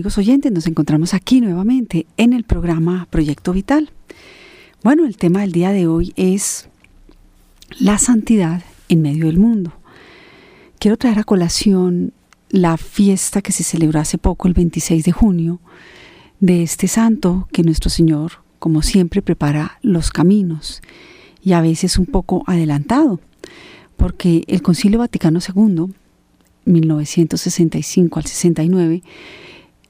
¿Qué tal amigos oyentes? Nos encontramos aquí nuevamente en el programa Proyecto Vital. Bueno, el tema del día de hoy es la santidad en medio del mundo. Quiero traer a colación la fiesta que se celebró hace poco, el 26 de junio, de este santo que nuestro Señor, como siempre, prepara los caminos y a veces un poco adelantado, porque el Concilio Vaticano II, 1965 al 69,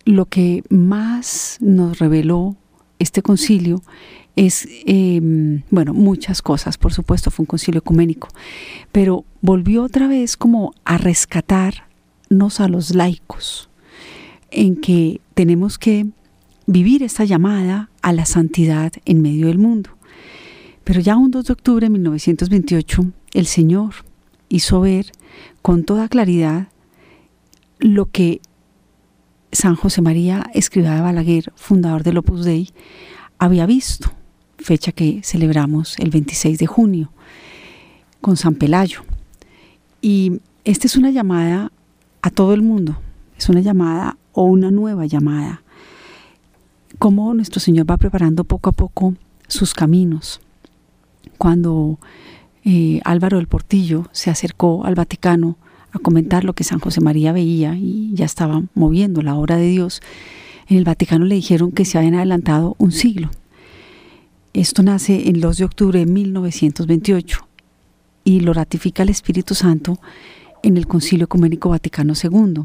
lo que más nos reveló este concilio es, em, bueno, muchas cosas, por supuesto, fue un concilio ecuménico, pero volvió otra vez como a rescatarnos a los laicos, en que tenemos que vivir esta llamada a la santidad en medio del mundo. Pero ya un 2 de octubre de 1928, el Señor hizo ver con toda claridad lo que San José María Escribá de Balaguer, fundador del Opus Dei, había visto, fecha que celebramos el 26 de junio, con San Pelayo. Y esta es una llamada a todo el mundo, es una llamada o una nueva llamada. Cómo nuestro Señor va preparando poco a poco sus caminos. Cuando eh, Álvaro del Portillo se acercó al Vaticano a comentar lo que San José María veía y ya estaba moviendo la obra de Dios, en el Vaticano le dijeron que se habían adelantado un siglo. Esto nace el 2 de octubre de 1928 y lo ratifica el Espíritu Santo en el Concilio Ecuménico Vaticano II.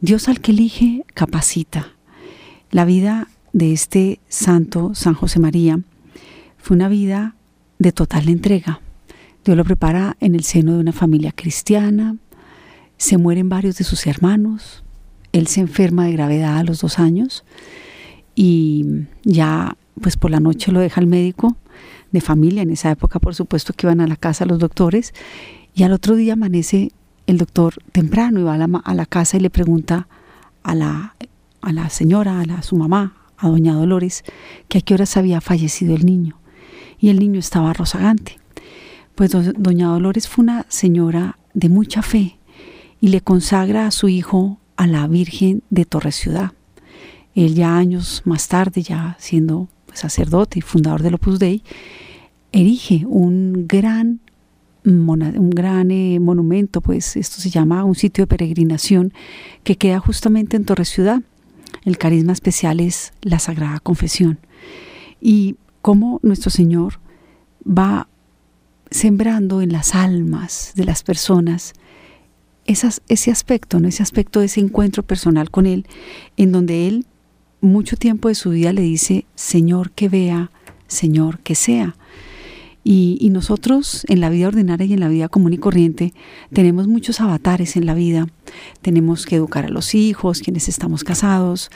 Dios al que elige capacita. La vida de este santo, San José María, fue una vida de total entrega. Dios lo prepara en el seno de una familia cristiana, se mueren varios de sus hermanos, él se enferma de gravedad a los dos años y ya pues por la noche lo deja el médico de familia, en esa época por supuesto que iban a la casa los doctores y al otro día amanece el doctor temprano y va a la, a la casa y le pregunta a la, a la señora, a, la, su mamá, a doña Dolores, que a qué horas había fallecido el niño. Y el niño estaba rozagante. Pues doña Dolores fue una señora de mucha fe, y le consagra a su hijo a la Virgen de Torre Ciudad. Él ya años más tarde, ya siendo pues, sacerdote y fundador del Opus Dei, erige un gran, un gran eh, monumento, pues esto se llama un sitio de peregrinación que queda justamente en Torre Ciudad. El carisma especial es la Sagrada Confesión. Y cómo nuestro Señor va sembrando en las almas de las personas ese aspecto, ¿no? ese aspecto de ese encuentro personal con Él, en donde Él mucho tiempo de su vida le dice, Señor que vea, Señor que sea. Y, nosotros en la vida ordinaria y en la vida común y corriente tenemos muchos avatares en la vida. Tenemos que educar a los hijos, quienes estamos casados,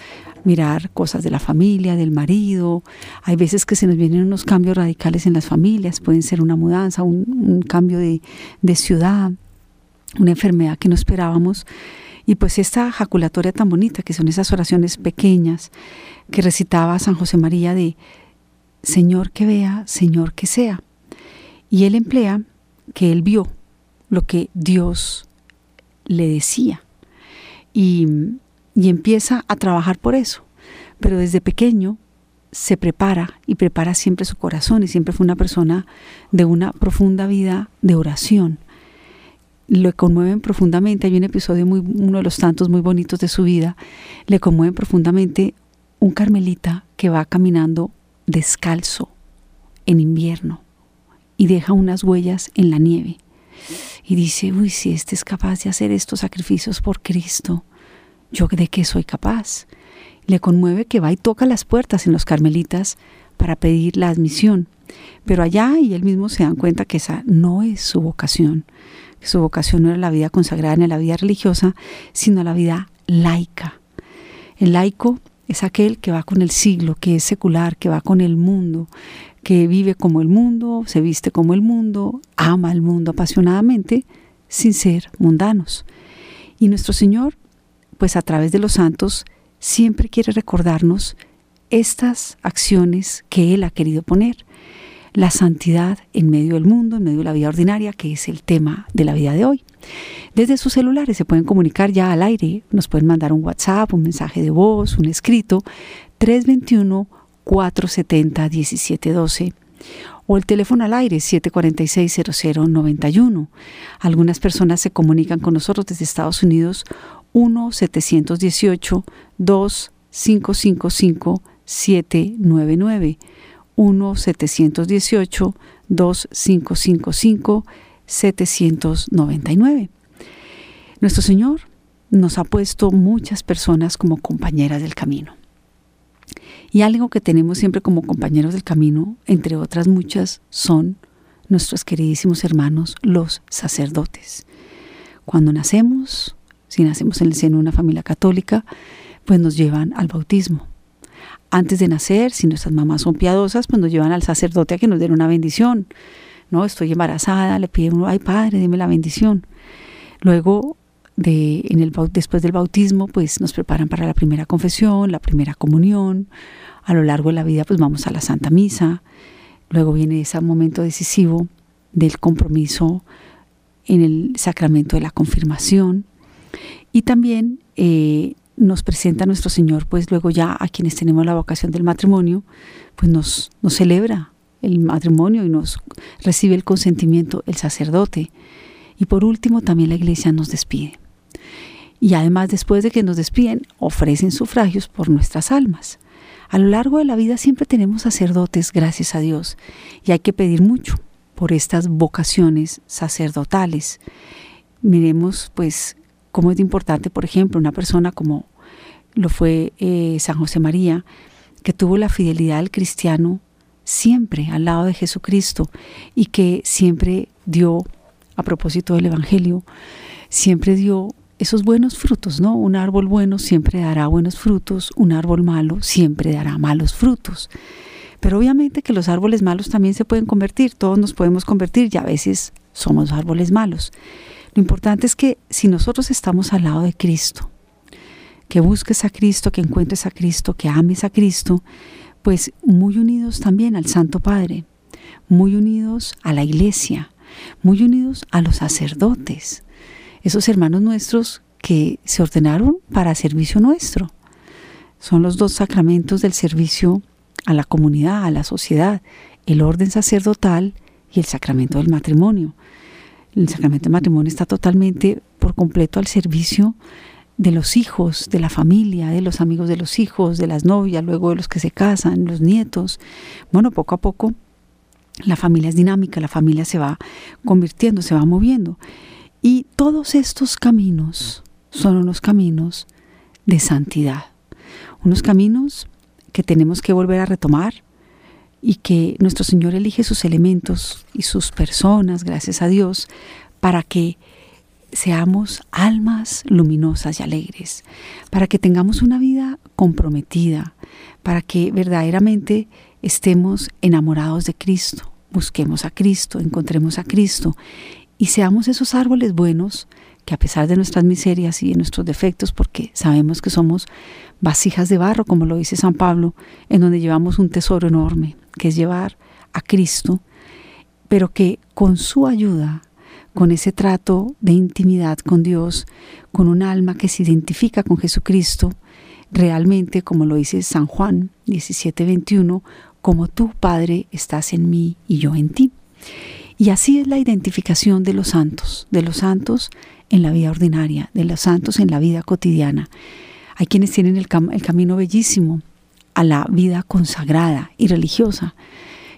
mirar cosas de la familia, del marido. Hay veces que se nos vienen unos cambios radicales en las familias, pueden ser una mudanza, un, cambio de ciudad, una enfermedad que no esperábamos. Y pues esta jaculatoria tan bonita, que son esas oraciones pequeñas que recitaba San José María de Señor que vea, Señor que sea. Y él emplea que él vio lo que Dios le decía. Y, y empieza a trabajar por eso. Pero desde pequeño se prepara y prepara siempre su corazón y siempre fue una persona de una profunda vida de oración lo conmueven profundamente. Hay un episodio, muy, uno de los tantos muy bonitos de su vida, le conmueven profundamente un carmelita que va caminando descalzo en invierno y deja unas huellas en la nieve. Y dice, uy, si este es capaz de hacer estos sacrificios por Cristo, ¿yo de qué soy capaz? Le conmueve que va y toca las puertas en los carmelitas para pedir la admisión. Pero allá y él mismo se dan cuenta que esa no es su vocación su vocación no era la vida consagrada ni la vida religiosa, sino la vida laica. El laico es aquel que va con el siglo, que es secular, que va con el mundo, que vive como el mundo, se viste como el mundo, ama al mundo apasionadamente, sin ser mundanos. Y nuestro Señor, pues a través de los santos, siempre quiere recordarnos estas acciones que Él ha querido poner. La santidad en medio del mundo, en medio de la vida ordinaria, que es el tema de la vida de hoy. Desde sus celulares se pueden comunicar ya al aire, nos pueden mandar un WhatsApp, un mensaje de voz, un escrito, 321 470 1712 o el teléfono al aire 746-0091. Algunas personas se comunican con nosotros desde Estados Unidos 1-718-2555-799. 1-718-2555-799. Nuestro Señor nos ha puesto muchas personas como compañeras del camino. Y algo que tenemos siempre como compañeros del camino, entre otras muchas, son nuestros queridísimos hermanos, los sacerdotes. Cuando nacemos, si nacemos en el seno de una familia católica, pues nos llevan al bautismo. Antes de nacer, si nuestras mamás son piadosas, pues nos llevan al sacerdote a que nos den una bendición. No, estoy embarazada, le piden uno, ay padre, deme la bendición. Luego de, en el, después del bautismo, pues nos preparan para la primera confesión, la primera comunión. A lo largo de la vida, pues vamos a la Santa Misa. Luego viene ese momento decisivo del compromiso en el sacramento de la confirmación. Y también eh, nos presenta nuestro Señor, pues luego ya a quienes tenemos la vocación del matrimonio, pues nos, nos celebra el matrimonio y nos recibe el consentimiento el sacerdote. Y por último, también la iglesia nos despide y además después de que nos despiden ofrecen sufragios por nuestras almas. A lo largo de la vida siempre tenemos sacerdotes, gracias a Dios, y hay que pedir mucho por estas vocaciones sacerdotales. Miremos pues cómo es importante, por ejemplo, una persona como lo fue eh, San José María, que tuvo la fidelidad al cristiano siempre al lado de Jesucristo y que siempre dio, a propósito del Evangelio, siempre dio esos buenos frutos, ¿no? Un árbol bueno siempre dará buenos frutos, un árbol malo siempre dará malos frutos. Pero obviamente que los árboles malos también se pueden convertir, todos nos podemos convertir y a veces somos árboles malos. Lo importante es que si nosotros estamos al lado de Cristo, que busques a Cristo, que encuentres a Cristo, que ames a Cristo, pues muy unidos también al Santo Padre, muy unidos a la iglesia, muy unidos a los sacerdotes, esos hermanos nuestros que se ordenaron para servicio nuestro. Son los dos sacramentos del servicio a la comunidad, a la sociedad, el orden sacerdotal y el sacramento del matrimonio. El sacramento del matrimonio está totalmente por completo al servicio de los hijos, de la familia, de los amigos de los hijos, de las novias, luego de los que se casan, los nietos. Bueno, poco a poco la familia es dinámica, la familia se va convirtiendo, se va moviendo. Y todos estos caminos son unos caminos de santidad, unos caminos que tenemos que volver a retomar y que nuestro Señor elige sus elementos y sus personas, gracias a Dios, para que seamos almas luminosas y alegres, para que tengamos una vida comprometida, para que verdaderamente estemos enamorados de Cristo, busquemos a Cristo, encontremos a Cristo y seamos esos árboles buenos que a pesar de nuestras miserias y de nuestros defectos, porque sabemos que somos vasijas de barro, como lo dice San Pablo, en donde llevamos un tesoro enorme, que es llevar a Cristo, pero que con su ayuda, con ese trato de intimidad con Dios, con un alma que se identifica con Jesucristo, realmente, como lo dice San Juan 17:21, como tú, Padre, estás en mí y yo en ti. Y así es la identificación de los santos, de los santos en la vida ordinaria, de los santos en la vida cotidiana. Hay quienes tienen el, camino bellísimo a la vida consagrada y religiosa.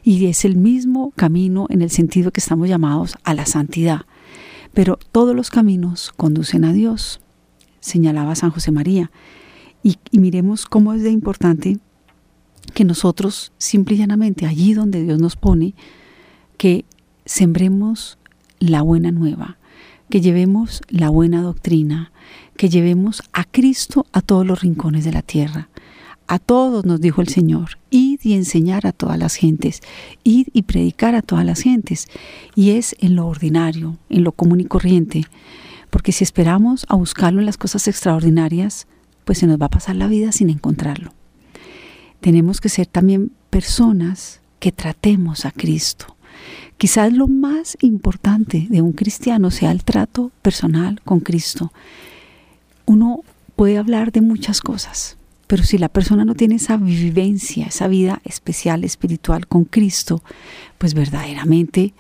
Y es el mismo camino en el sentido que estamos llamados a la santidad. Pero todos los caminos conducen a Dios, señalaba San José María. Y, y miremos cómo es de importante que nosotros, simple y llanamente, allí donde Dios nos pone, que sembremos la buena nueva, que llevemos la buena doctrina, que llevemos a Cristo a todos los rincones de la tierra. A todos nos dijo el Señor, id y enseñar a todas las gentes, id y predicar a todas las gentes. Y es en lo ordinario, en lo común y corriente, porque si esperamos a buscarlo en las cosas extraordinarias, pues se nos va a pasar la vida sin encontrarlo. Tenemos que ser también personas que tratemos a Cristo. Quizás lo más importante de un cristiano sea el trato personal con Cristo. Uno puede hablar de muchas cosas, pero si la persona no tiene esa vivencia, esa vida especial, espiritual con Cristo, pues verdaderamente,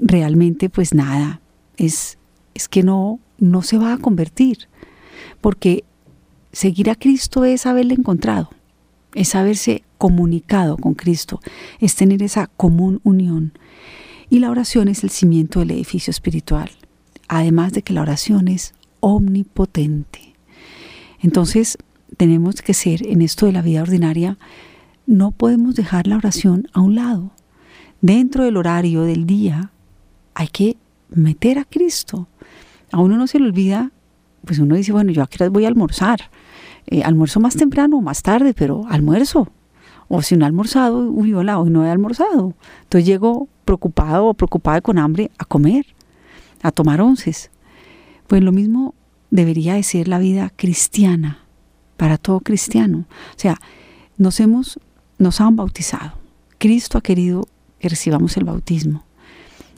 realmente, pues nada, es, es que no, no se va a convertir. Porque seguir a Cristo es haberle encontrado, es haberse comunicado con Cristo, es tener esa común unión. Y la oración es el cimiento del edificio espiritual, además de que la oración es omnipotente. Entonces, tenemos que ser en esto de la vida ordinaria, no podemos dejar la oración a un lado. Dentro del horario del día hay que meter a Cristo. A uno no se le olvida, pues uno dice, bueno, yo aquí voy a almorzar. Eh, almuerzo más temprano o más tarde, pero almuerzo. O si no he almorzado, uy, hola, hoy no he almorzado. Entonces llego preocupado o preocupada con hambre a comer, a tomar onces. Pues lo mismo debería de ser la vida cristiana para todo cristiano. O sea, nos hemos, nos han bautizado. Cristo ha querido que recibamos el bautismo.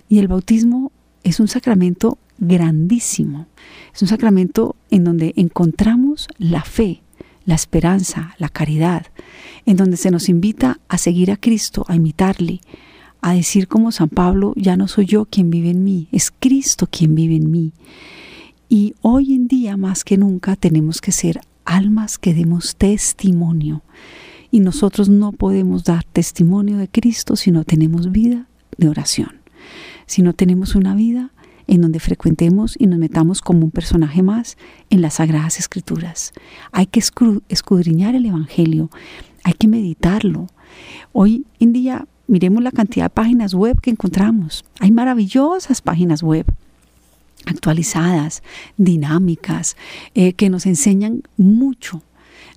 Y el bautismo es un sacramento grandísimo. Es un sacramento en donde encontramos la fe, la esperanza, la caridad, en donde se nos invita a seguir a Cristo, a imitarle, a decir como San Pablo, ya no soy yo quien vive en mí, es Cristo quien vive en mí. Y hoy en día más que nunca tenemos que ser almas que demos testimonio. Y nosotros no podemos dar testimonio de Cristo si no tenemos vida de oración, si no tenemos una vida en donde frecuentemos y nos metamos como un personaje más en las sagradas escrituras. Hay que escudriñar el Evangelio, hay que meditarlo. Hoy en día miremos la cantidad de páginas web que encontramos. Hay maravillosas páginas web actualizadas, dinámicas, eh, que nos enseñan mucho.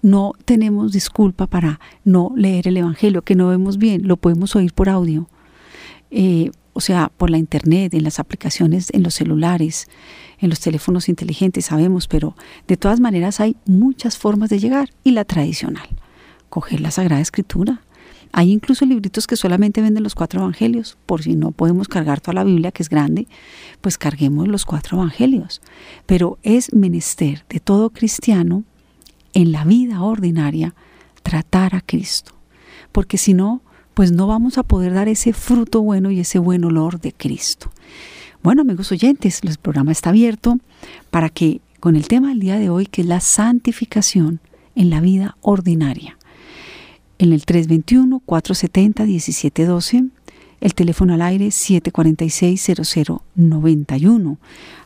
No tenemos disculpa para no leer el Evangelio, que no vemos bien, lo podemos oír por audio, eh, o sea, por la internet, en las aplicaciones, en los celulares, en los teléfonos inteligentes, sabemos, pero de todas maneras hay muchas formas de llegar y la tradicional, coger la Sagrada Escritura, hay incluso libritos que solamente venden los cuatro evangelios, por si no podemos cargar toda la Biblia, que es grande, pues carguemos los cuatro evangelios. Pero es menester de todo cristiano en la vida ordinaria tratar a Cristo, porque si no, pues no vamos a poder dar ese fruto bueno y ese buen olor de Cristo. Bueno, amigos oyentes, el programa está abierto para que con el tema del día de hoy, que es la santificación en la vida ordinaria, en el 321-470-1712, el teléfono al aire 746-0091.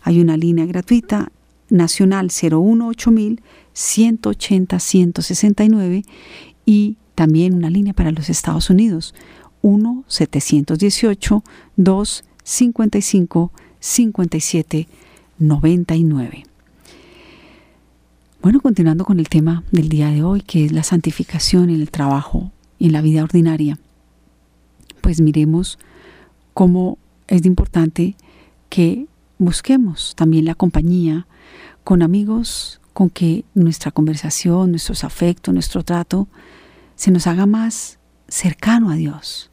Hay una línea gratuita nacional 018 180 169 y también una línea para los Estados Unidos 1 718 255 57 99. Bueno, continuando con el tema del día de hoy, que es la santificación en el trabajo y en la vida ordinaria, pues miremos cómo es importante que busquemos también la compañía con amigos con que nuestra conversación, nuestros afectos, nuestro trato se nos haga más cercano a Dios,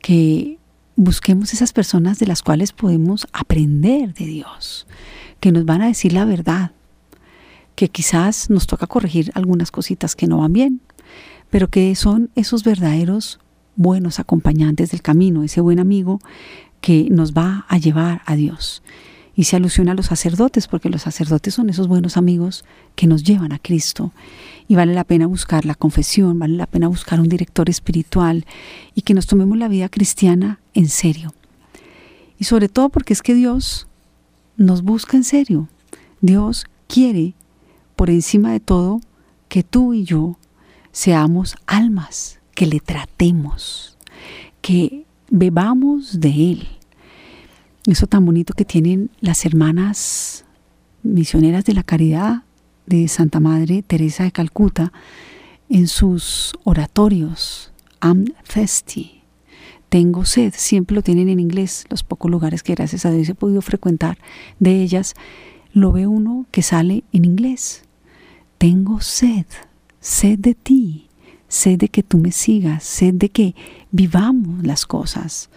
que busquemos esas personas de las cuales podemos aprender de Dios, que nos van a decir la verdad, que quizás nos toca corregir algunas cositas que no van bien, pero que son esos verdaderos buenos acompañantes del camino, ese buen amigo que nos va a llevar a Dios. Y se alusiona a los sacerdotes, porque los sacerdotes son esos buenos amigos que nos llevan a Cristo. Y vale la pena buscar la confesión, vale la pena buscar un director espiritual y que nos tomemos la vida cristiana en serio. Y sobre todo porque es que Dios nos busca en serio. Dios quiere por encima de todo, que tú y yo seamos almas, que le tratemos, que bebamos de Él. Eso tan bonito que tienen las hermanas misioneras de la caridad de Santa Madre Teresa de Calcuta en sus oratorios, Am Festi. Tengo sed, siempre lo tienen en inglés, los pocos lugares que gracias a Dios he podido frecuentar de ellas, lo ve uno que sale en inglés. Tengo sed, sed de ti, sed de que tú me sigas, sed de que vivamos las cosas.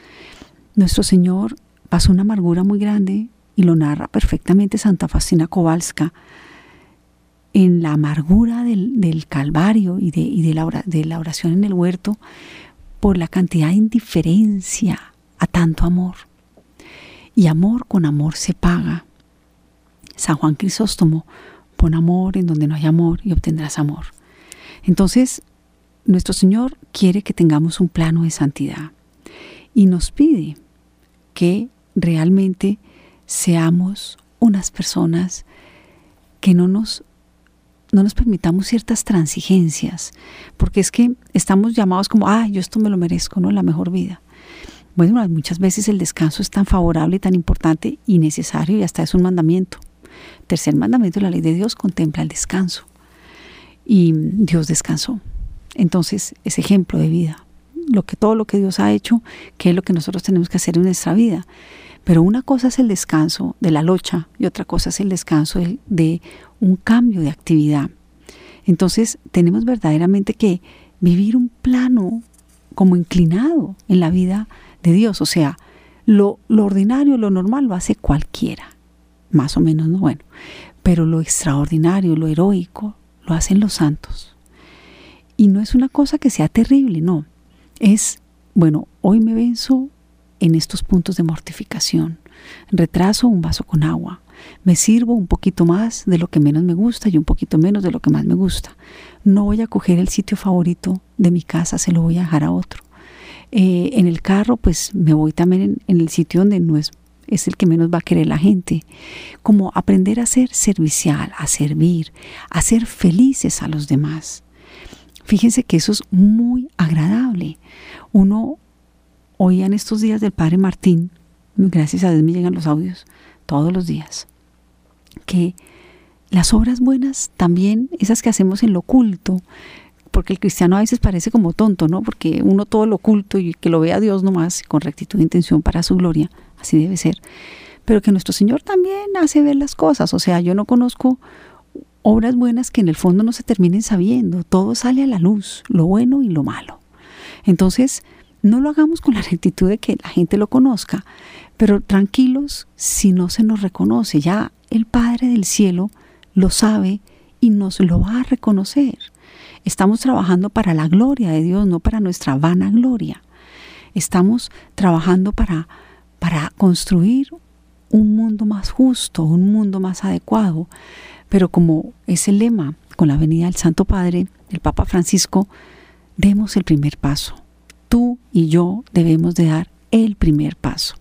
Nuestro Señor pasó una amargura muy grande y lo narra perfectamente Santa Faustina Kowalska en la amargura del, Calvario y, de, de, la, de la oración en el huerto por la cantidad de indiferencia a tanto amor. Y amor con amor se paga. San Juan Crisóstomo, pon amor en donde no hay amor y obtendrás amor. Entonces, nuestro Señor quiere que tengamos un plano de santidad y nos pide que realmente seamos unas personas que no nos no nos permitamos ciertas transigencias, porque es que estamos llamados como, ah, yo esto me lo merezco, ¿no? La mejor vida. Bueno, muchas veces el descanso es tan favorable, tan importante y necesario y hasta es un mandamiento. Tercer mandamiento de la ley de Dios contempla el descanso. Y Dios descansó. Entonces, es ejemplo de vida. Lo que todo lo que Dios ha hecho, que es lo que nosotros tenemos que hacer en nuestra vida. Pero una cosa es el descanso de la locha y otra cosa es el descanso de un cambio de actividad. Entonces tenemos verdaderamente que vivir un plano como inclinado en la vida de Dios. O sea, lo, lo ordinario, lo normal lo hace cualquiera, más o menos, ¿no? Bueno, pero lo extraordinario, lo heroico, lo hacen los santos. Y no es una cosa que sea terrible, no. Es, bueno, hoy me venzo en estos puntos de mortificación. Retraso un vaso con agua. Me sirvo un poquito más de lo que menos me gusta y un poquito menos de lo que más me gusta. No voy a coger el sitio favorito de mi casa, se lo voy a dejar a otro. Eh, en el carro, pues me voy también en, el sitio donde no es, es el que menos va a querer la gente. Como aprender a ser servicial, a servir, a ser felices a los demás. Fíjense que eso es muy agradable. Uno oía en estos días del Padre Martín, gracias a Dios me llegan los audios todos los días, que las obras buenas también, esas que hacemos en lo oculto, porque el cristiano a veces parece como tonto, ¿no? Porque uno todo lo oculto y que lo vea Dios nomás con rectitud e intención para su gloria, así debe ser. Pero que nuestro Señor también hace ver las cosas, o sea, yo no conozco obras buenas que en el fondo no se terminen sabiendo, todo sale a la luz, lo bueno y lo malo. Entonces, no lo hagamos con la rectitud de que la gente lo conozca, pero tranquilos si no se nos reconoce. Ya el Padre del Cielo lo sabe y nos lo va a reconocer. Estamos trabajando para la gloria de Dios, no para nuestra vana gloria. Estamos trabajando para, para construir un mundo más justo, un mundo más adecuado. Pero como es el lema con la venida del Santo Padre, el Papa Francisco, demos el primer paso tú y yo debemos de dar el primer paso.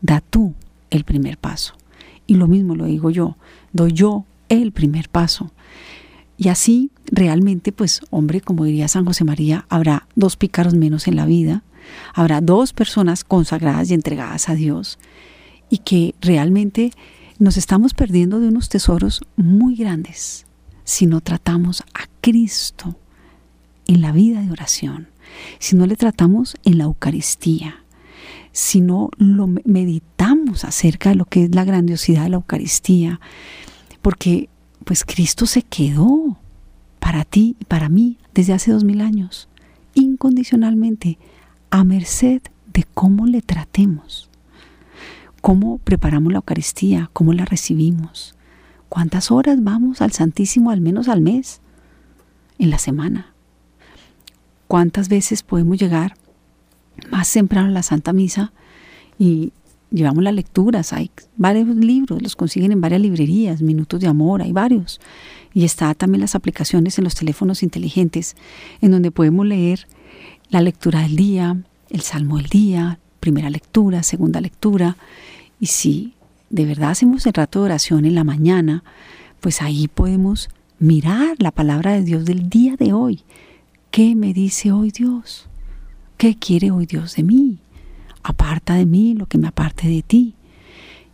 Da tú el primer paso. Y lo mismo lo digo yo, doy yo el primer paso. Y así realmente, pues hombre, como diría San José María, habrá dos pícaros menos en la vida, habrá dos personas consagradas y entregadas a Dios, y que realmente nos estamos perdiendo de unos tesoros muy grandes si no tratamos a Cristo en la vida de oración si no le tratamos en la Eucaristía, si no lo meditamos acerca de lo que es la grandiosidad de la Eucaristía, porque pues Cristo se quedó para ti y para mí desde hace dos mil años, incondicionalmente, a merced de cómo le tratemos, cómo preparamos la Eucaristía, cómo la recibimos, cuántas horas vamos al Santísimo al menos al mes, en la semana. ¿Cuántas veces podemos llegar más temprano a la Santa Misa y llevamos las lecturas? Hay varios libros, los consiguen en varias librerías, Minutos de Amor, hay varios. Y está también las aplicaciones en los teléfonos inteligentes, en donde podemos leer la lectura del día, el salmo del día, primera lectura, segunda lectura. Y si de verdad hacemos el rato de oración en la mañana, pues ahí podemos mirar la palabra de Dios del día de hoy ¿Qué me dice hoy Dios? ¿Qué quiere hoy Dios de mí? Aparta de mí lo que me aparte de ti.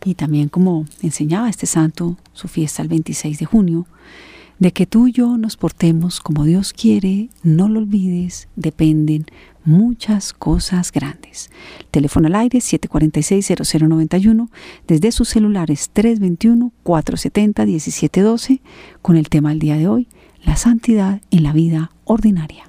Y también como enseñaba este santo, su fiesta el 26 de junio, de que tú y yo nos portemos como Dios quiere, no lo olvides, dependen muchas cosas grandes. teléfono al aire 746-0091, desde sus celulares 321-470-1712, con el tema del día de hoy, la santidad en la vida ordinaria.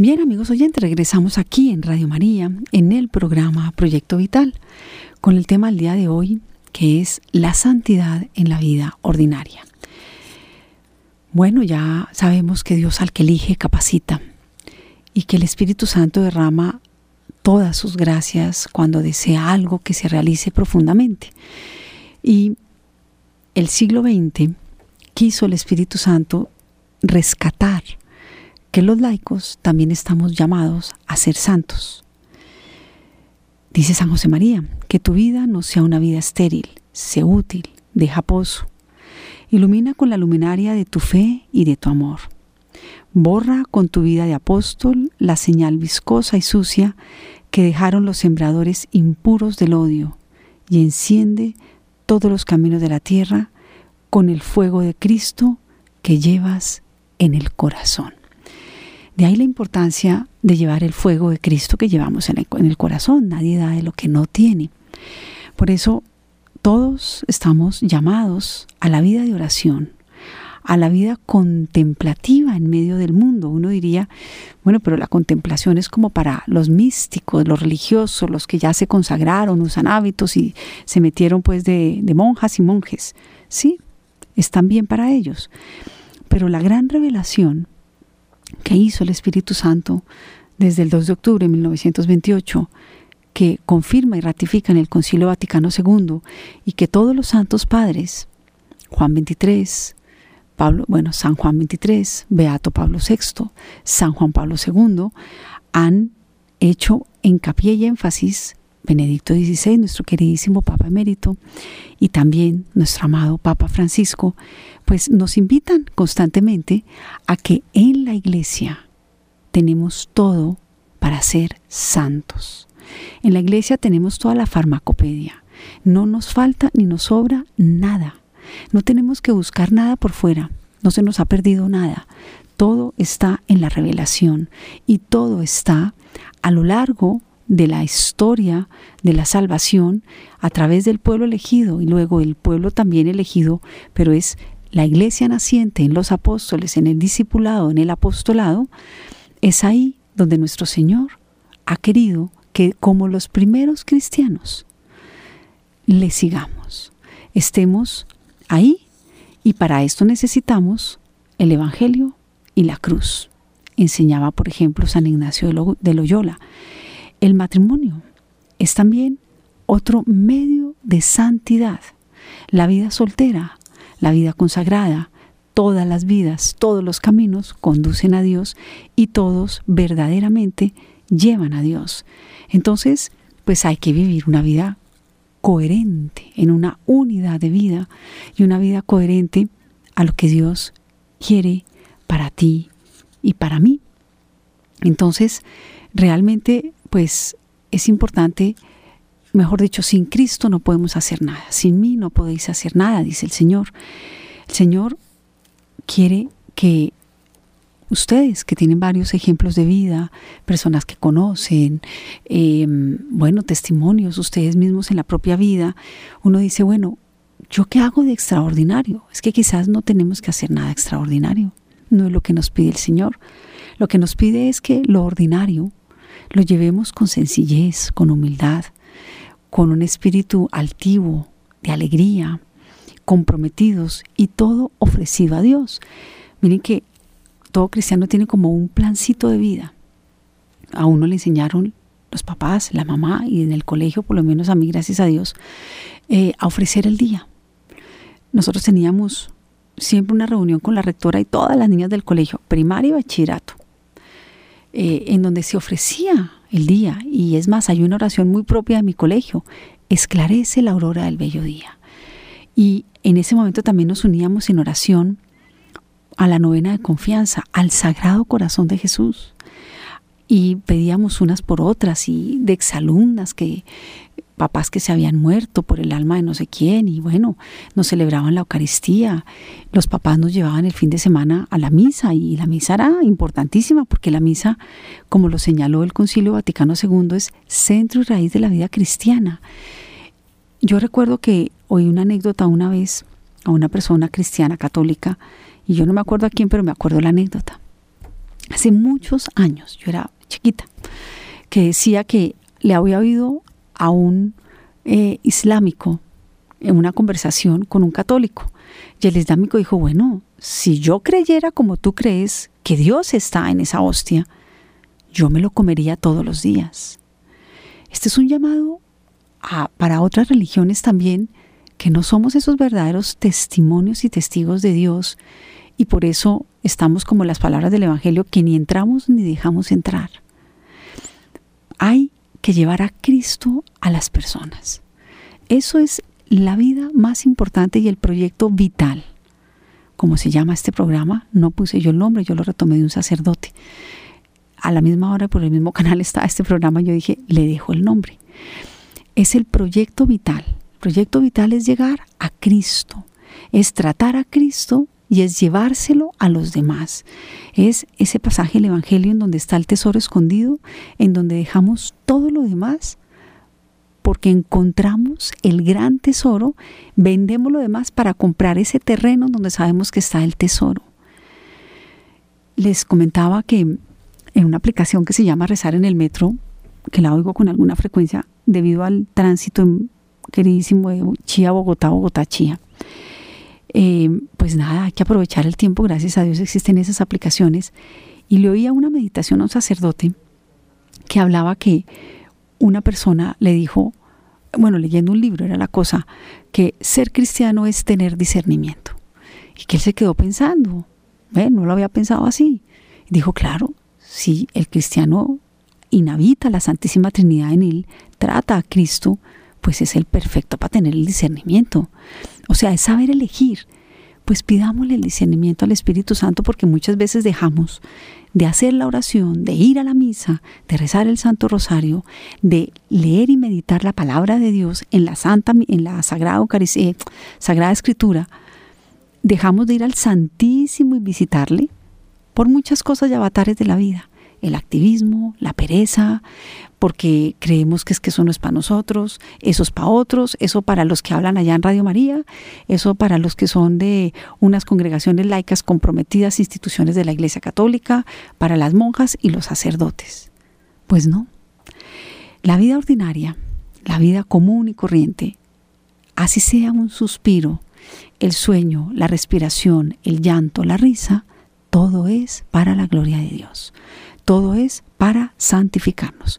Bien, amigos oyentes, regresamos aquí en Radio María, en el programa Proyecto Vital, con el tema del día de hoy, que es la santidad en la vida ordinaria. Bueno, ya sabemos que Dios al que elige capacita y que el Espíritu Santo derrama todas sus gracias cuando desea algo que se realice profundamente. Y el siglo XX quiso el Espíritu Santo rescatar que los laicos también estamos llamados a ser santos. Dice San José María, que tu vida no sea una vida estéril, sé útil, deja pozo. Ilumina con la luminaria de tu fe y de tu amor. Borra con tu vida de apóstol la señal viscosa y sucia que dejaron los sembradores impuros del odio y enciende todos los caminos de la tierra con el fuego de Cristo que llevas en el corazón. De ahí la importancia de llevar el fuego de Cristo que llevamos en el, corazón. Nadie da de lo que no tiene. Por eso todos estamos llamados a la vida de oración, a la vida contemplativa en medio del mundo. Uno diría, bueno, pero la contemplación es como para los místicos, los religiosos, los que ya se consagraron, usan hábitos y se metieron pues de, de monjas y monjes. Sí, están bien para ellos. Pero la gran revelación que hizo el Espíritu Santo desde el 2 de octubre de 1928, que confirma y ratifica en el Concilio Vaticano II y que todos los santos padres, Juan 23, Pablo, bueno, San Juan 23, Beato Pablo VI, San Juan Pablo II, han hecho hincapié y énfasis Benedicto XVI, nuestro queridísimo Papa Emérito, y también nuestro amado Papa Francisco, pues nos invitan constantemente a que en la iglesia tenemos todo para ser santos. En la iglesia tenemos toda la farmacopedia. No nos falta ni nos sobra nada. No tenemos que buscar nada por fuera. No se nos ha perdido nada. Todo está en la revelación y todo está a lo largo de la historia de la salvación a través del pueblo elegido y luego el pueblo también elegido, pero es la iglesia naciente en los apóstoles, en el discipulado, en el apostolado, es ahí donde nuestro Señor ha querido que como los primeros cristianos le sigamos, estemos ahí y para esto necesitamos el Evangelio y la cruz. Enseñaba, por ejemplo, San Ignacio de Loyola el matrimonio es también otro medio de santidad. La vida soltera, la vida consagrada, todas las vidas, todos los caminos conducen a Dios y todos verdaderamente llevan a Dios. Entonces, pues hay que vivir una vida coherente, en una unidad de vida y una vida coherente a lo que Dios quiere para ti y para mí. Entonces, realmente pues es importante, mejor dicho, sin Cristo no podemos hacer nada, sin mí no podéis hacer nada, dice el Señor. El Señor quiere que ustedes que tienen varios ejemplos de vida, personas que conocen, em, bueno, testimonios, ustedes mismos en la propia vida, uno dice, bueno, ¿yo qué hago de extraordinario? Es que quizás no tenemos que hacer nada extraordinario, no es lo que nos pide el Señor. Lo que nos pide es que lo ordinario lo llevemos con sencillez, con humildad, con un espíritu altivo, de alegría, comprometidos y todo ofrecido a Dios. Miren que todo cristiano tiene como un plancito de vida. A uno le enseñaron los papás, la mamá y en el colegio, por lo menos a mí, gracias a Dios, eh, a ofrecer el día. Nosotros teníamos siempre una reunión con la rectora y todas las niñas del colegio, primaria y bachillerato. Eh, en donde se ofrecía el día, y es más, hay una oración muy propia de mi colegio, esclarece la aurora del bello día. Y en ese momento también nos uníamos en oración a la novena de confianza, al Sagrado Corazón de Jesús. Y pedíamos unas por otras y de exalumnas que papás que se habían muerto por el alma de no sé quién y bueno, nos celebraban la Eucaristía. Los papás nos llevaban el fin de semana a la misa y la misa era importantísima porque la misa, como lo señaló el Concilio Vaticano II, es centro y raíz de la vida cristiana. Yo recuerdo que oí una anécdota una vez a una persona cristiana católica y yo no me acuerdo a quién, pero me acuerdo la anécdota. hace muchos años, yo era chiquita, que decía que le había oído a un eh, islámico en una conversación con un católico. Y el islámico dijo, bueno, si yo creyera como tú crees que Dios está en esa hostia, yo me lo comería todos los días. Este es un llamado a, para otras religiones también, que no somos esos verdaderos testimonios y testigos de Dios, y por eso estamos como las palabras del Evangelio, que ni entramos ni dejamos entrar. Hay que llevar a Cristo a las personas. Eso es la vida más importante y el proyecto vital. Como se llama este programa, no puse yo el nombre, yo lo retomé de un sacerdote. A la misma hora, por el mismo canal está este programa, yo dije, le dejo el nombre. Es el proyecto vital. El proyecto vital es llegar a Cristo, es tratar a Cristo y es llevárselo a los demás. Es ese pasaje del Evangelio en donde está el tesoro escondido, en donde dejamos todo lo demás porque encontramos el gran tesoro, vendemos lo demás para comprar ese terreno donde sabemos que está el tesoro. Les comentaba que en una aplicación que se llama Rezar en el Metro, que la oigo con alguna frecuencia debido al tránsito queridísimo de Chía, Bogotá, Bogotá, Chía. Eh, pues nada, hay que aprovechar el tiempo, gracias a Dios existen esas aplicaciones. Y le oía una meditación a un sacerdote que hablaba que una persona le dijo, bueno, leyendo un libro era la cosa, que ser cristiano es tener discernimiento. Y que él se quedó pensando, no lo había pensado así. Dijo, claro, si el cristiano inhabita la Santísima Trinidad en él, trata a Cristo, pues es el perfecto para tener el discernimiento. O sea, es saber elegir. Pues pidámosle el discernimiento al Espíritu Santo porque muchas veces dejamos de hacer la oración, de ir a la misa, de rezar el Santo Rosario, de leer y meditar la palabra de Dios en la Santa, en la Sagrada, eh, Sagrada Escritura, dejamos de ir al Santísimo y visitarle por muchas cosas y avatares de la vida el activismo, la pereza, porque creemos que es que eso no es para nosotros, eso es para otros, eso para los que hablan allá en Radio María, eso para los que son de unas congregaciones laicas comprometidas, instituciones de la Iglesia Católica, para las monjas y los sacerdotes. Pues no. La vida ordinaria, la vida común y corriente, así sea un suspiro, el sueño, la respiración, el llanto, la risa, todo es para la gloria de Dios todo es para santificarnos.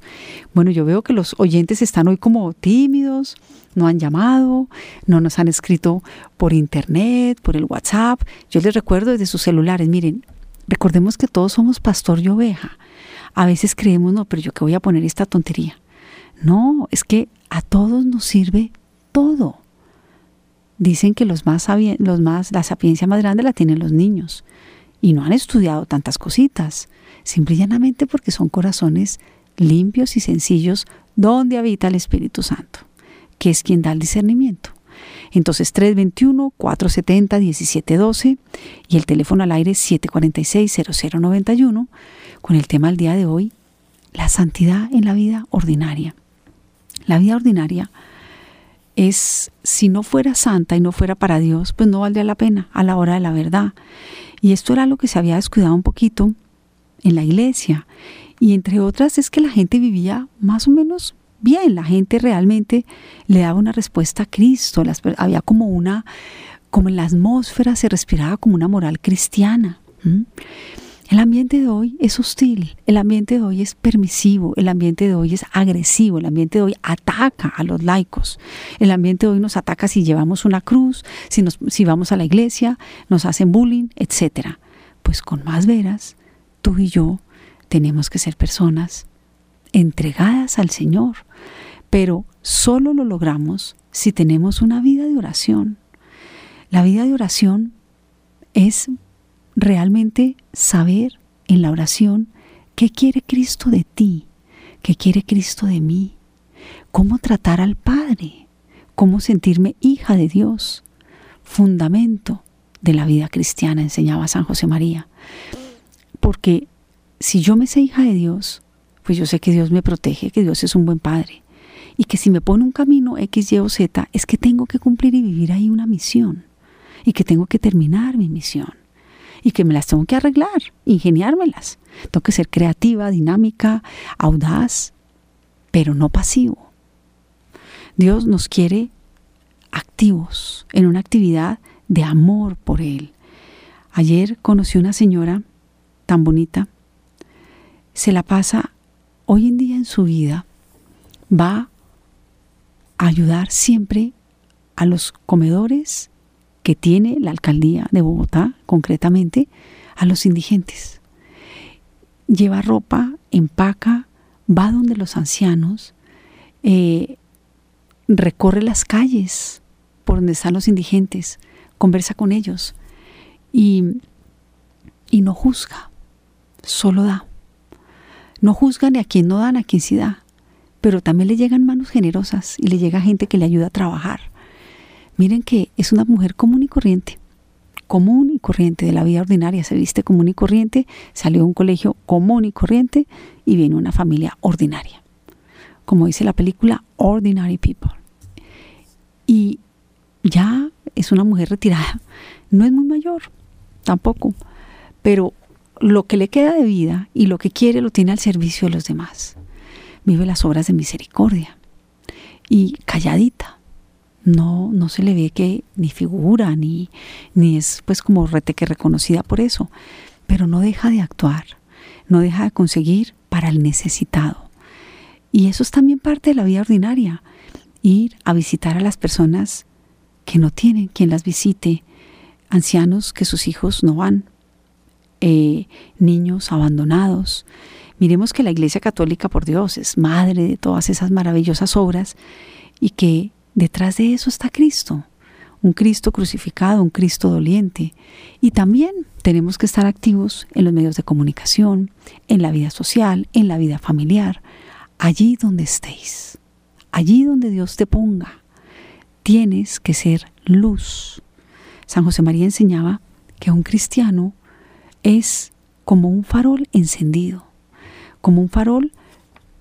Bueno, yo veo que los oyentes están hoy como tímidos, no han llamado, no nos han escrito por internet, por el WhatsApp. Yo les recuerdo desde sus celulares, miren, recordemos que todos somos pastor y oveja. A veces creemos, no, pero yo qué voy a poner esta tontería. No, es que a todos nos sirve todo. Dicen que los más, los más, la sapiencia más grande la tienen los niños y no han estudiado tantas cositas simple y llanamente porque son corazones limpios y sencillos donde habita el Espíritu Santo, que es quien da el discernimiento. Entonces 321-470-1712 y el teléfono al aire 746-0091 con el tema del día de hoy, la santidad en la vida ordinaria. La vida ordinaria es, si no fuera santa y no fuera para Dios, pues no valdría la pena a la hora de la verdad. Y esto era lo que se había descuidado un poquito en la iglesia. Y entre otras es que la gente vivía más o menos bien, la gente realmente le daba una respuesta a Cristo, había como una, como en la atmósfera se respiraba como una moral cristiana. El ambiente de hoy es hostil, el ambiente de hoy es permisivo, el ambiente de hoy es agresivo, el ambiente de hoy ataca a los laicos, el ambiente de hoy nos ataca si llevamos una cruz, si, nos, si vamos a la iglesia, nos hacen bullying, etc. Pues con más veras, tú y yo tenemos que ser personas entregadas al Señor, pero solo lo logramos si tenemos una vida de oración. La vida de oración es realmente saber en la oración qué quiere Cristo de ti, qué quiere Cristo de mí, cómo tratar al Padre, cómo sentirme hija de Dios, fundamento de la vida cristiana, enseñaba San José María. Porque si yo me sé hija de Dios, pues yo sé que Dios me protege, que Dios es un buen padre. Y que si me pone un camino X, Y o Z, es que tengo que cumplir y vivir ahí una misión. Y que tengo que terminar mi misión. y que me las tengo que arreglar, ingeniármelas. Tengo que ser creativa, dinámica, audaz, pero no pasivo. Dios nos quiere activos en una actividad de amor por Él. Ayer conocí una señora tan bonita, se la pasa hoy en día en su vida, va a ayudar siempre a los comedores que tiene la alcaldía de Bogotá, concretamente, a los indigentes. Lleva ropa, empaca, va donde los ancianos, eh, recorre las calles por donde están los indigentes, conversa con ellos y, y no juzga, solo da. No juzga ni a quien no da, ni a quien sí da, pero también le llegan manos generosas y le llega gente que le ayuda a trabajar Miren que es una mujer común y corriente, común y corriente de la vida ordinaria, se viste común y corriente, salió de un colegio común y corriente y viene una familia ordinaria. Como dice la película Ordinary People. Y ya es una mujer retirada, no es muy mayor, tampoco, pero lo que le queda de vida y lo que quiere lo tiene al servicio de los demás. Vive las obras de misericordia. Y calladita, no, no se le ve que ni figura, ni, ni es pues como que reconocida por eso, pero no deja de actuar, no deja de conseguir para el necesitado. Y eso es también parte de la vida ordinaria, ir a visitar a las personas que no tienen quien las visite, ancianos que sus hijos no van, eh, niños abandonados. Miremos que la Iglesia Católica, por Dios, es madre de todas esas maravillosas obras y que Detrás de eso está Cristo, un Cristo crucificado, un Cristo doliente. Y también tenemos que estar activos en los medios de comunicación, en la vida social, en la vida familiar, allí donde estéis, allí donde Dios te ponga. Tienes que ser luz. San José María enseñaba que un cristiano es como un farol encendido, como un farol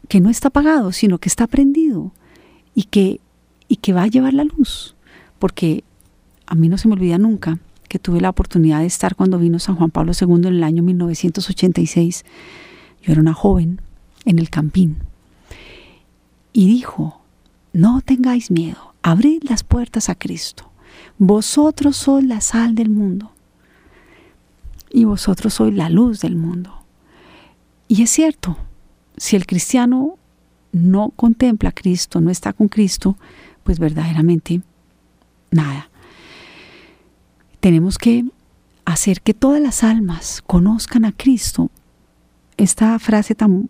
que no está apagado, sino que está prendido y que y que va a llevar la luz. Porque a mí no se me olvida nunca que tuve la oportunidad de estar cuando vino San Juan Pablo II en el año 1986. Yo era una joven en el campín. Y dijo, no tengáis miedo, abrid las puertas a Cristo. Vosotros sois la sal del mundo. Y vosotros sois la luz del mundo. Y es cierto, si el cristiano no contempla a Cristo, no está con Cristo, pues verdaderamente nada. Tenemos que hacer que todas las almas conozcan a Cristo. Esta frase tan,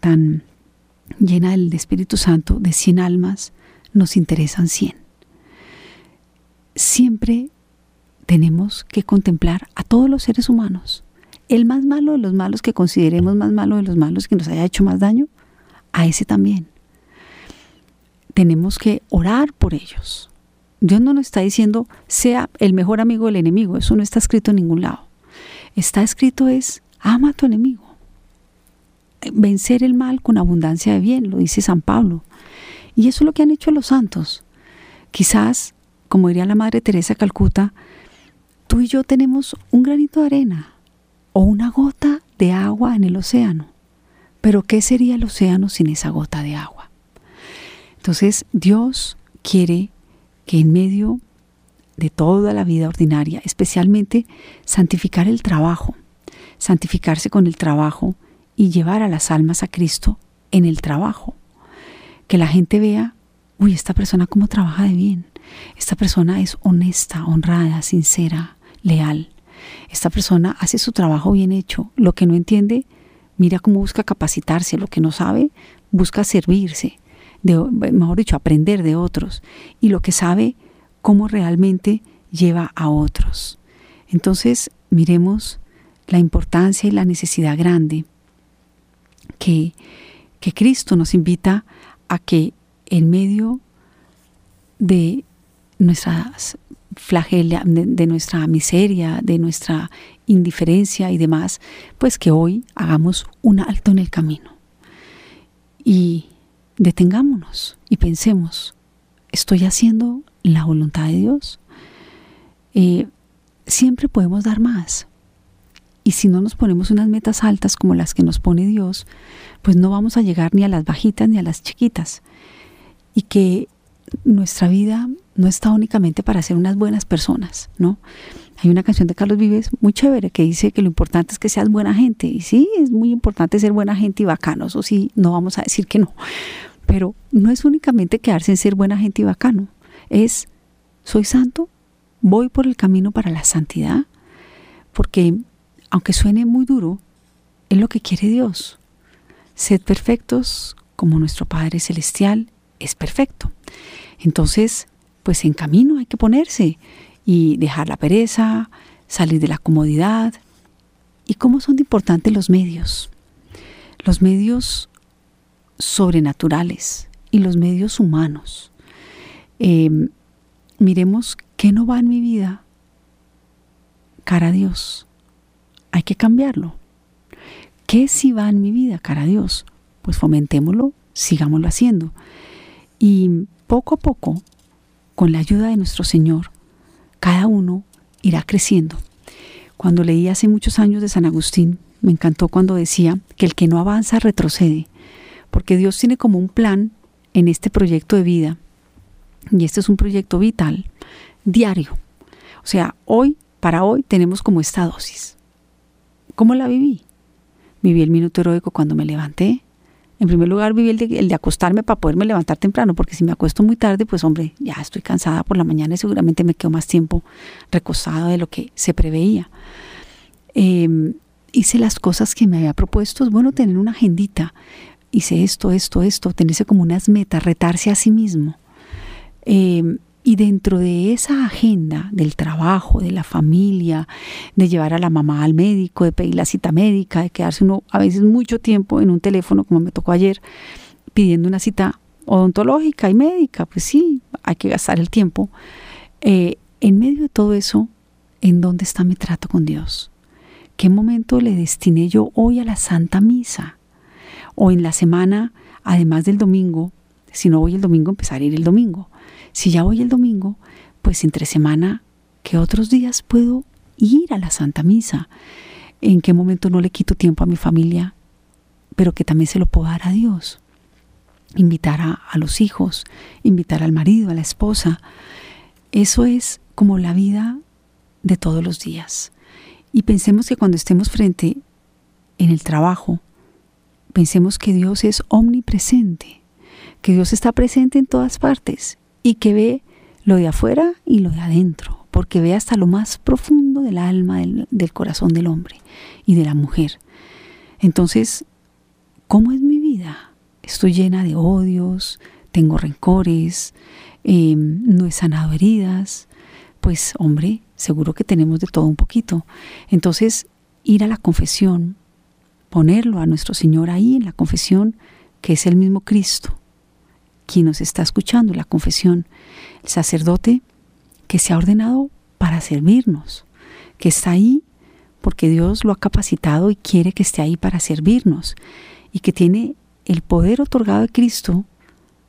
tan llena del Espíritu Santo de 100 almas, nos interesan 100. Siempre tenemos que contemplar a todos los seres humanos. El más malo de los malos que consideremos más malo de los malos que nos haya hecho más daño, a ese también tenemos que orar por ellos. Dios no nos está diciendo sea el mejor amigo del enemigo, eso no está escrito en ningún lado. Está escrito es ama a tu enemigo. Vencer el mal con abundancia de bien, lo dice San Pablo. Y eso es lo que han hecho los santos. Quizás, como diría la Madre Teresa Calcuta, tú y yo tenemos un granito de arena o una gota de agua en el océano. Pero ¿qué sería el océano sin esa gota de agua? Entonces Dios quiere que en medio de toda la vida ordinaria, especialmente santificar el trabajo, santificarse con el trabajo y llevar a las almas a Cristo en el trabajo. Que la gente vea, uy, esta persona cómo trabaja de bien. Esta persona es honesta, honrada, sincera, leal. Esta persona hace su trabajo bien hecho. Lo que no entiende, mira cómo busca capacitarse. Lo que no sabe, busca servirse mejor dicho, aprender de otros y lo que sabe, cómo realmente lleva a otros. Entonces, miremos la importancia y la necesidad grande que, que Cristo nos invita a que en medio de nuestras flagela, de, nuestra miseria, de nuestra indiferencia y demás, pues que hoy hagamos un alto en el camino y detengámonos y pensemos, ¿estoy haciendo la voluntad de Dios? Eh, siempre podemos dar más, Y si no nos ponemos unas metas altas como las que nos pone Dios, pues no vamos a llegar ni a las bajitas ni a las chiquitas. Y que nuestra vida no está únicamente para ser unas buenas personas, ¿no? Hay una canción de Carlos Vives muy chévere que dice que lo importante es que seas buena gente. Y sí, es muy importante ser buena gente y bacano, eso sí, no vamos a decir que no. Pero no es únicamente quedarse en ser buena gente y bacano, es, soy santo, voy por el camino para la santidad, porque aunque suene muy duro, es lo que quiere Dios. Sed perfectos como nuestro Padre Celestial es perfecto. Entonces, pues en camino hay que ponerse y dejar la pereza, salir de la comodidad. ¿Y cómo son importantes los medios? Los medios sobrenaturales y los medios humanos. Em, miremos qué no va en mi vida cara a Dios. Hay que cambiarlo. ¿Qué sí va en mi vida cara a Dios? Pues fomentémoslo, sigámoslo haciendo. Y poco a poco, con la ayuda de nuestro Señor, cada uno irá creciendo. Cuando leí hace muchos años de San Agustín, me encantó cuando decía que el que no avanza retrocede, porque Dios tiene como un plan en este proyecto de vida, y este es un proyecto vital, diario. O sea, hoy, para hoy, tenemos como esta dosis. ¿Cómo la viví? Viví el minuto heroico cuando me levanté, en primer lugar, viví el de, acostarme para poderme levantar temprano, porque si me acuesto muy tarde, pues hombre, ya estoy cansada por la mañana y seguramente me quedo más tiempo recostada de lo que se preveía. Em, hice las cosas que me había propuesto, es bueno tener una agendita. Hice esto, esto, esto, tenerse como unas metas, retarse a sí mismo. Eh, y dentro de esa agenda del trabajo, de la familia, de llevar a la mamá al médico, de pedir la cita médica, de quedarse uno a veces mucho tiempo en un teléfono, como me tocó ayer, pidiendo una cita odontológica y médica, pues sí, hay que gastar el tiempo. Eh, en medio de todo eso, ¿en dónde está mi trato con Dios? ¿Qué momento le destiné yo hoy a la Santa Misa? O en la semana, además del domingo, si no voy el domingo, empezar a ir el domingo si ya voy el domingo, pues entre semana, ¿qué otros días puedo ir a la Santa Misa? ¿En qué momento no le quito tiempo a mi familia, pero que también se lo puedo dar a Dios? Invitar a, a los hijos, invitar al marido, a la esposa. Eso es como la vida de todos los días. Y pensemos que cuando estemos frente en el trabajo, pensemos que Dios es omnipresente, que Dios está presente en todas partes y que ve lo de afuera y lo de adentro, porque ve hasta lo más profundo del alma, del, corazón del hombre y de la mujer. Entonces, ¿cómo es mi vida? Estoy llena de odios, tengo rencores, em, no he sanado heridas. Pues hombre, seguro que tenemos de todo un poquito. Entonces, ir a la confesión, ponerlo a nuestro Señor ahí en la confesión, que es el mismo Cristo, quien nos está escuchando la confesión, el sacerdote que se ha ordenado para servirnos, que está ahí porque Dios lo ha capacitado y quiere que esté ahí para servirnos, y que tiene el poder otorgado de Cristo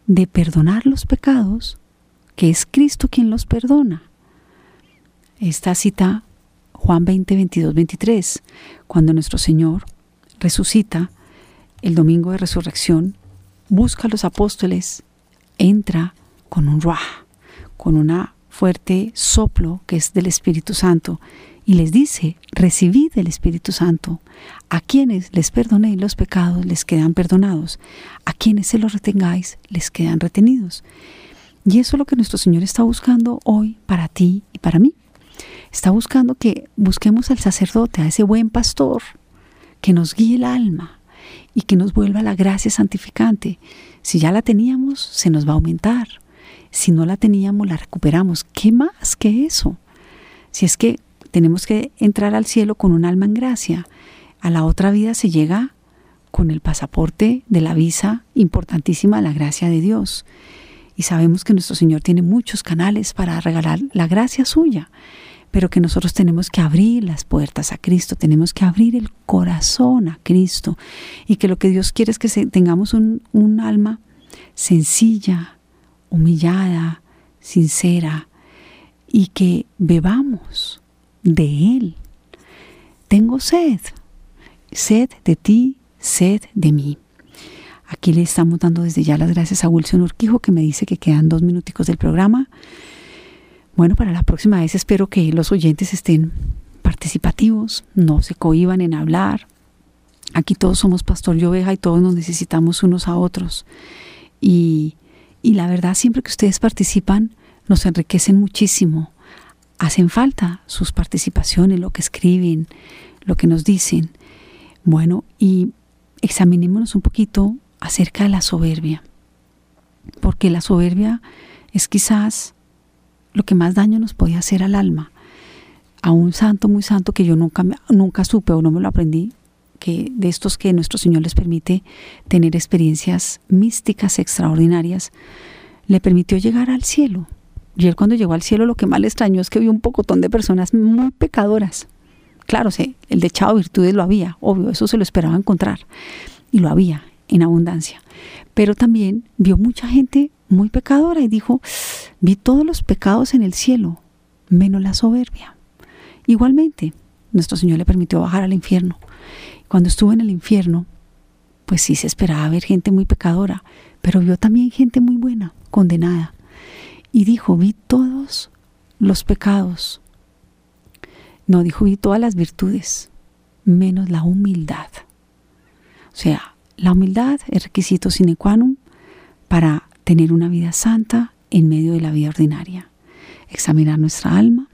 de perdonar los pecados, que es Cristo quien los perdona. Esta cita Juan 20, 22, 23, cuando nuestro Señor resucita el domingo de resurrección, busca a los apóstoles, entra con un ruah, con una fuerte soplo que es del Espíritu Santo y les dice, recibid el Espíritu Santo. A quienes les perdonéis los pecados les quedan perdonados, a quienes se los retengáis les quedan retenidos. Y eso es lo que nuestro Señor está buscando hoy para ti y para mí. Está buscando que busquemos al sacerdote, a ese buen pastor, que nos guíe el alma, y que nos vuelva la gracia santificante. Si ya la teníamos, se nos va a aumentar. Si no la teníamos, la recuperamos. ¿Qué más que eso? Si es que tenemos que entrar al cielo con un alma en gracia, a la otra vida se llega con el pasaporte de la visa importantísima, la gracia de Dios. Y sabemos que nuestro Señor tiene muchos canales para regalar la gracia suya pero que nosotros tenemos que abrir las puertas a Cristo, tenemos que abrir el corazón a Cristo y que lo que Dios quiere es que tengamos un, alma sencilla, humillada, sincera y que bebamos de Él. tengo sed, sed de ti, sed de mí. Aquí le estamos dando desde ya las gracias a Wilson Urquijo que me dice que quedan dos minuticos del programa. Bueno, para la próxima vez espero que los oyentes estén participativos, no se cohiban en hablar. Aquí todos somos pastor y oveja y todos nos necesitamos unos a otros. Y, y la verdad, siempre que ustedes participan, nos enriquecen muchísimo. Hacen falta sus participaciones, lo que escriben, lo que nos dicen. Bueno, y examinémonos un poquito acerca de la soberbia, porque la soberbia es quizás lo que más daño nos puede hacer al alma. A un santo muy santo que yo nunca, nunca supe o no me lo aprendí, que de estos que nuestro Señor les permite tener experiencias místicas extraordinarias, le permitió llegar al cielo. Y él cuando llegó al cielo lo que más le extrañó es que vio un pocotón de personas muy pecadoras. Claro, sí, el de virtudes lo había, obvio, eso se lo esperaba encontrar. Y lo había en abundancia. Pero también vio mucha gente muy pecadora y dijo, vi todos los pecados en el cielo, menos la soberbia. Igualmente, nuestro Señor le permitió bajar al infierno. Cuando estuvo en el infierno, pues sí se esperaba ver gente muy pecadora, pero vio también gente muy buena, condenada. Y dijo, vi todos los pecados. No, dijo, vi todas las virtudes, menos la humildad. O sea, la humildad es requisito sine qua non para tener una vida santa en medio de la vida ordinaria. Examinar nuestra alma,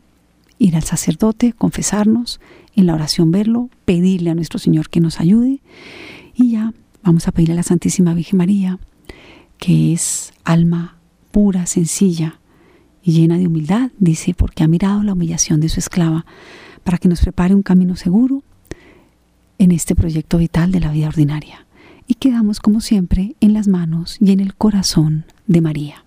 ir al sacerdote, confesarnos, en la oración verlo, pedirle a nuestro Señor que nos ayude y ya vamos a pedirle a la Santísima Virgen María, que es alma pura, sencilla y llena de humildad, dice, porque ha mirado la humillación de su esclava, para que nos prepare un camino seguro en este proyecto vital de la vida ordinaria y quedamos como siempre en las manos y en el corazón de María.